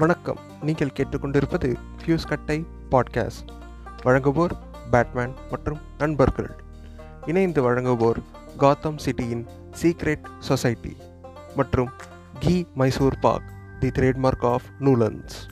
வணக்கம். நீங்கள் கேட்டுக்கொண்டிருப்பது ஃபியூஸ் கட்டை பாட்காஸ்ட் வழங்குவோர் பேட்மேன் மற்றும் நண்பர்கள். இணைந்து வழங்குவோர் காத்தம் சிட்டியின் சீக்ரெட் சொசைட்டி மற்றும் key Mysore pak the trademark of நூலன்ஸ்